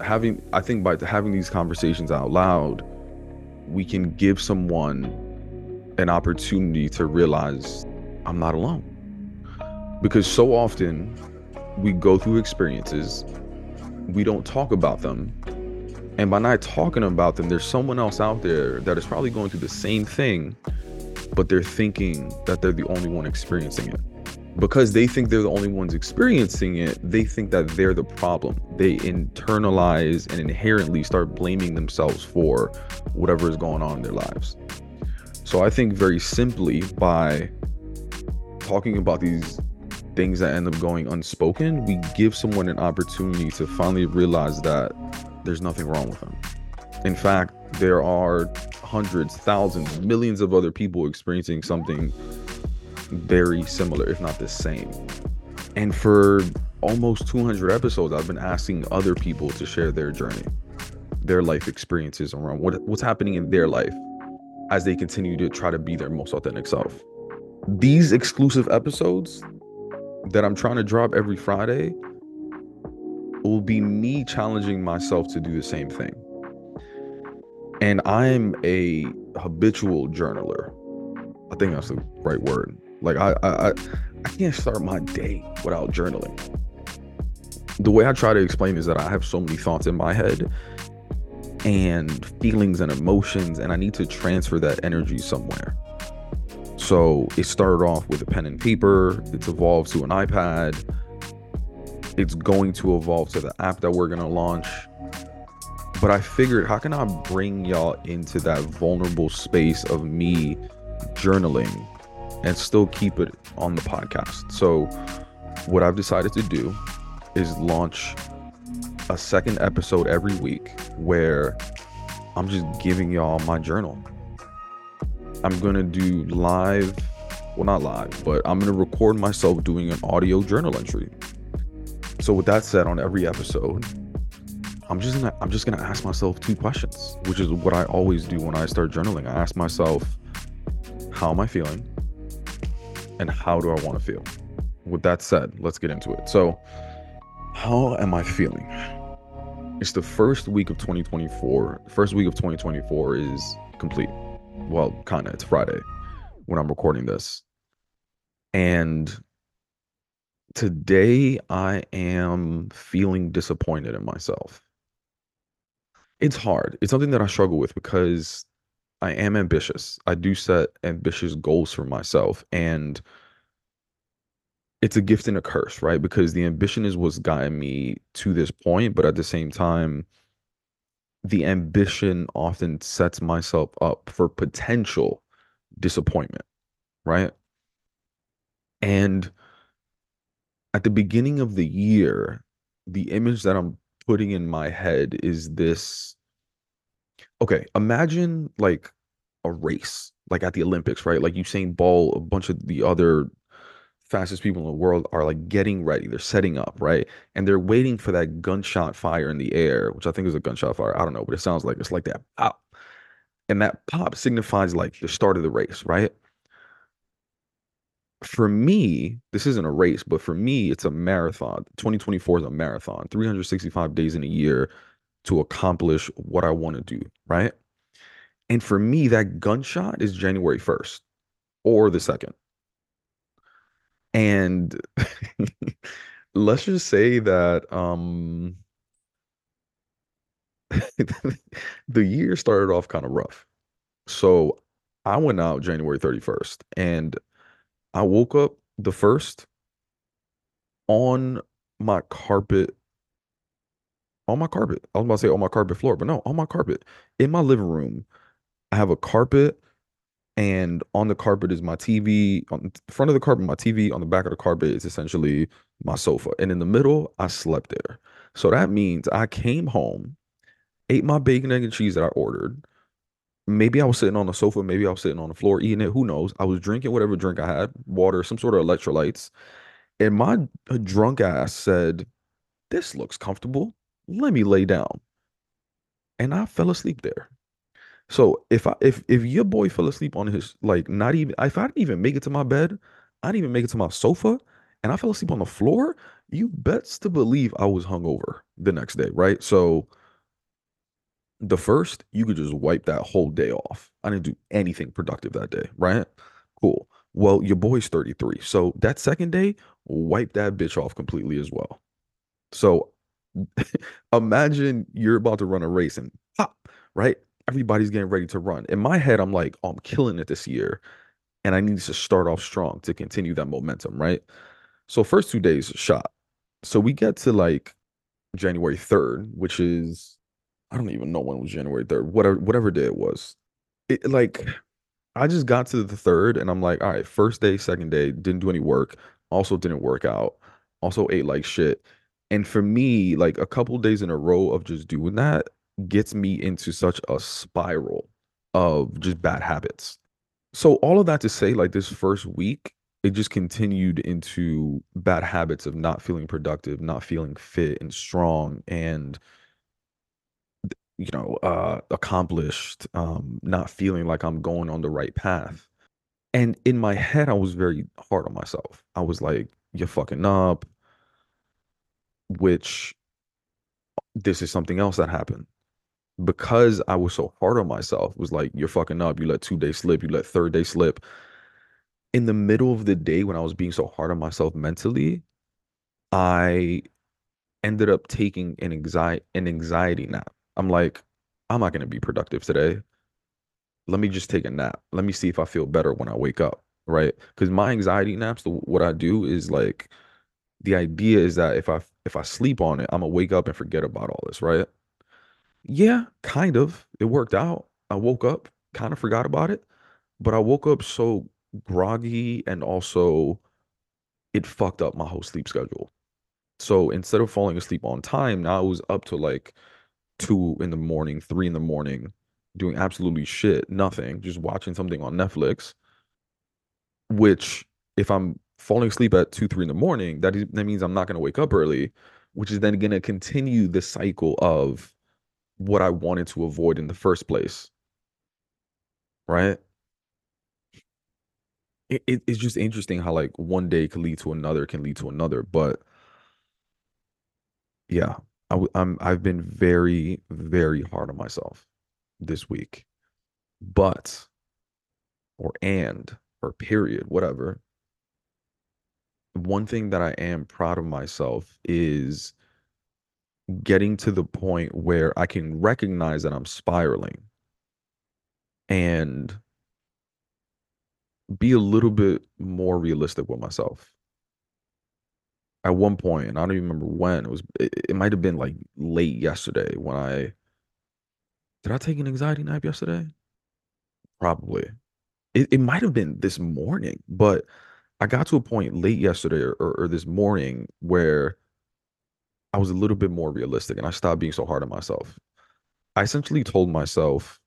having I think by having these conversations out loud, we can give someone an opportunity to realize I'm not alone. Because so often we go through experiences, we don't talk about them. And by not talking about them, there's someone else out there that is probably going through the same thing, but they're thinking that they're the only one experiencing it because they think they're the only ones experiencing it, they think that they're the problem. They internalize and inherently start blaming themselves for whatever is going on in their lives. So I think very simply by talking about these things that end up going unspoken, we give someone an opportunity to finally realize that there's nothing wrong with them. In fact, there are hundreds, thousands, millions of other people experiencing something very similar, if not the same. And for almost 200 episodes, I've been asking other people to share their journey, their life experiences around what, what's happening in their life as they continue to try to be their most authentic self. These exclusive episodes that I'm trying to drop every Friday will be me challenging myself to do the same thing. And I'm a habitual journaler. I think that's the right word. Like I, I, I can't start my day without journaling. The way I try to explain is that I have so many thoughts in my head and feelings and emotions, and I need to transfer that energy somewhere. So it started off with a pen and paper, it's evolved to an iPad, it's going to evolve to the app that we're gonna launch. But I figured, how can I bring y'all into that vulnerable space of me journaling and still keep it on the podcast. So, what I've decided to do is launch a second episode every week where I'm just giving y'all my journal. I'm going to do live, well, not live, but I'm going to record myself doing an audio journal entry. So, with that said, on every episode, I'm just gonna I'm just gonna ask myself two questions, which is what I always do when I start journaling. I ask myself, how am I feeling? And how do I want to feel? With that said, let's get into it. So, how am I feeling? It's the first week of 2024. First week of 2024 is complete. Well, kind of. It's Friday when I'm recording this. And today I am feeling disappointed in myself. It's hard. It's something that I struggle with because I am ambitious. I do set ambitious goals for myself and it's a gift and a curse, right? Because the ambition is what's gotten me to this point, but at the same time, the ambition often sets myself up for potential disappointment, right? And at the beginning of the year, the image that I'm putting in my head is this okay, imagine like a race, like at the Olympics, right? Like Usain Bolt, a bunch of the other fastest people in the world are like getting ready. They're setting up, right? And they're waiting for that gunshot fire in the air, which I think is a gunshot fire. I don't know, but it sounds like it's like that pop. And that pop signifies like the start of the race, right? For me, this isn't a race, but for me, it's a marathon. 2024 is a marathon, 365 days in a year to accomplish what I want to do, right? And for me, that gunshot is January 1st or the 2nd. And let's just say that um the year started off kind of rough. So I went out January 31st and I woke up the first on my carpet on my carpet. I was about to say on my carpet floor, but no, on my carpet in my living room. I have a carpet, and on the carpet is my TV. On the front of the carpet, my TV. On the back of the carpet is essentially my sofa, and in the middle, I slept there. So that means I came home, ate my bacon, egg, and cheese that I ordered. Maybe I was sitting on the sofa, maybe I was sitting on the floor eating it. Who knows? I was drinking whatever drink I had, water, some sort of electrolytes. And my uh, drunk ass said, This looks comfortable let me lay down. And I fell asleep there. So if I if if your boy fell asleep on his like not even if I didn't even make it to my bed, I didn't even make it to my sofa, and I fell asleep on the floor, you bets to believe I was hungover. the next day, right? So the first, you could just wipe that whole day off. I didn't do anything productive that day, right? Cool. Well, your boy's 33. So that second day, wipe that bitch off completely as well. So imagine you're about to run a race and pop, right? Everybody's getting ready to run. In my head, I'm like, oh, I'm killing it this year. And I need to start off strong to continue that momentum, right? So first two days shot. So we get to like January 3rd, which is I don't even know when was January 3rd, whatever whatever day it was. It like I just got to the third and I'm like, all right, first day, second day, didn't do any work, also didn't work out, also ate like shit. And for me, like a couple days in a row of just doing that gets me into such a spiral of just bad habits. So all of that to say, like this first week, it just continued into bad habits of not feeling productive, not feeling fit and strong, and you know, uh, accomplished, um, not feeling like I'm going on the right path. And in my head, I was very hard on myself. I was like, "You're fucking up," which this is something else that happened because I was so hard on myself. Was like, "You're fucking up. You let two days slip. You let third day slip." In the middle of the day, when I was being so hard on myself mentally, I ended up taking an anxiety an anxiety nap. I'm like, I'm not gonna be productive today. Let me just take a nap. Let me see if I feel better when I wake up, right? Because my anxiety naps, what I do is like, the idea is that if I if I sleep on it, I'm gonna wake up and forget about all this, right? Yeah, kind of. It worked out. I woke up, kind of forgot about it, but I woke up so groggy and also it fucked up my whole sleep schedule. So instead of falling asleep on time, now I was up to like two in the morning, three in the morning, doing absolutely shit, nothing, just watching something on Netflix. Which, if I'm falling asleep at two, three in the morning, that is, that means I'm not going to wake up early, which is then going to continue the cycle of what I wanted to avoid in the first place. Right? It, it, it's just interesting how like one day can lead to another, can lead to another, but yeah, I I'm I've been very very hard on myself this week. But or and or period, whatever. One thing that I am proud of myself is getting to the point where I can recognize that I'm spiraling and be a little bit more realistic with myself at one point, and I don't even remember when it was. It, it might have been like late yesterday when I did. I take an anxiety nap yesterday? Probably. It it might have been this morning, but I got to a point late yesterday or, or, this morning where I was a little bit more realistic and I stopped being so hard on myself. I essentially told myself,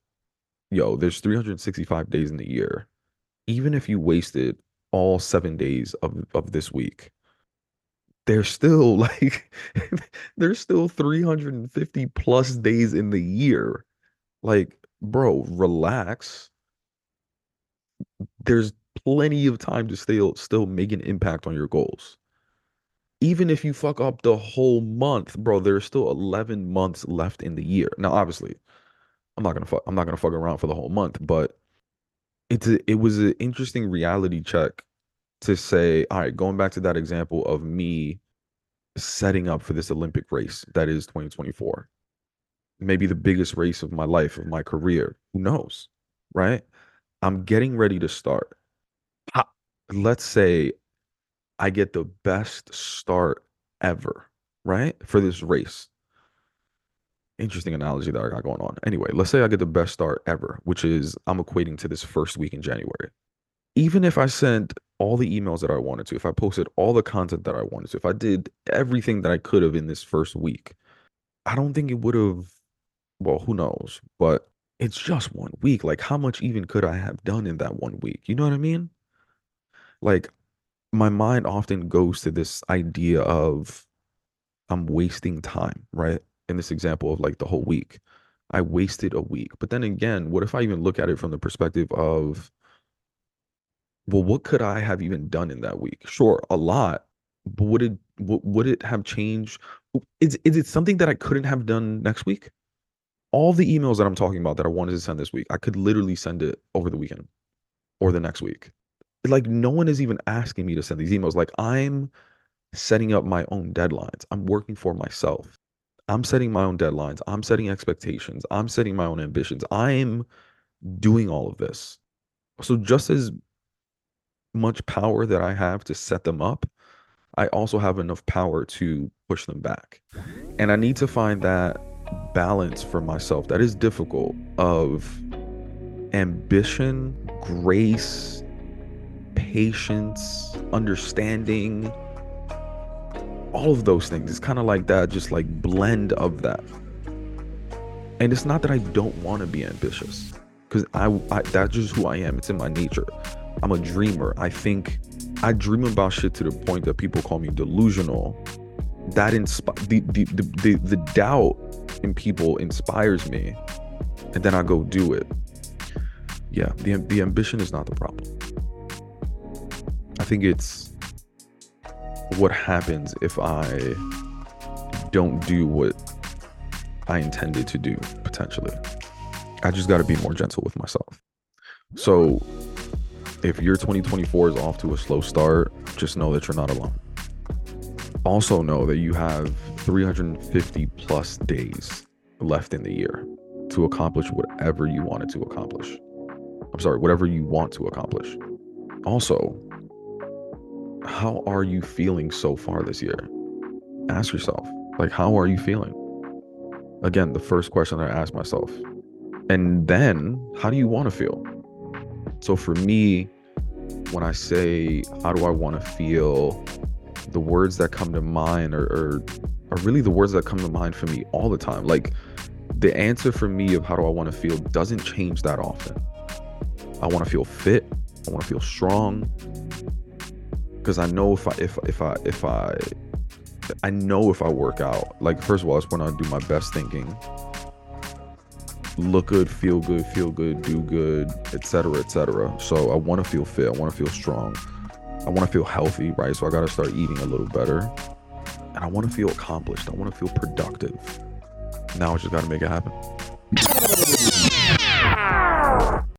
"Yo, there's 365 days in the year. Even if you wasted all seven days of of this week." there's still like there's still 350 plus days in the year. Like, bro, relax. There's plenty of time to still still make an impact on your goals. Even if you fuck up the whole month, bro, there's still 11 months left in the year. Now, obviously, I'm not gonna fuck I'm not gonna fuck around for the whole month, but it's a, it was an interesting reality check to say, all right, going back to that example of me setting up for this Olympic race that is 2024. Maybe the biggest race of my life, of my career. Who knows? Right? I'm getting ready to start. Let's say I get the best start ever, right? For this race. Interesting analogy that I got going on. Anyway, let's say I get the best start ever, which is I'm equating to this first week in January even if I sent all the emails that I wanted to, if I posted all the content that I wanted to, if I did everything that I could have in this first week, I don't think it would have, well, who knows? But it's just one week. Like, how much even could I have done in that one week? You know what I mean? Like, my mind often goes to this idea of I'm wasting time, right? In this example of like the whole week, I wasted a week. But then again, what if I even look at it from the perspective of, well, what could I have even done in that week? Sure, a lot, but would it would, it have changed is is it something that I couldn't have done next week? All the emails that I'm talking about that I wanted to send this week, I could literally send it over the weekend or the next week. Like no one is even asking me to send these emails. Like I'm setting up my own deadlines. I'm working for myself. I'm setting my own deadlines. I'm setting expectations. I'm setting my own ambitions. I'm doing all of this. So just as much power that I have to set them up, I also have enough power to push them back. And I need to find that balance for myself that is difficult of ambition, grace, patience, understanding, all of those things. It's kind of like that, just like blend of that. And it's not that I don't want to be ambitious, because I, I that's just who I am. It's in my nature. I'm a dreamer. I think I dream about shit to the point that people call me delusional. That inspire the, the the the the doubt in people inspires me, and then I go do it. Yeah, the the ambition is not the problem. I think it's what happens if I don't do what I intended to do potentially. I just got to be more gentle with myself. So if your 2024 is off to a slow start, just know that you're not alone. Also, know that you have 350 plus days left in the year to accomplish whatever you wanted to accomplish. I'm sorry, whatever you want to accomplish. Also, how are you feeling so far this year? Ask yourself, like, how are you feeling? Again, the first question I ask myself. And then, how do you want to feel? So for me, when I say, how do I want to feel, the words that come to mind are, are, are really the words that come to mind for me all the time. Like, the answer for me of how do I want to feel doesn't change that often. I want to feel fit. I want to feel strong because I know if I if if I if I I know if I work out, like first of all, it's when I do my best thinking, look good, feel good, feel good, do good, etc., etc. So I want to feel fit. I want to feel strong. I want to feel healthy, right? So I got to start eating a little better, and I want to feel accomplished. I want to feel productive. Now I just got to make it happen.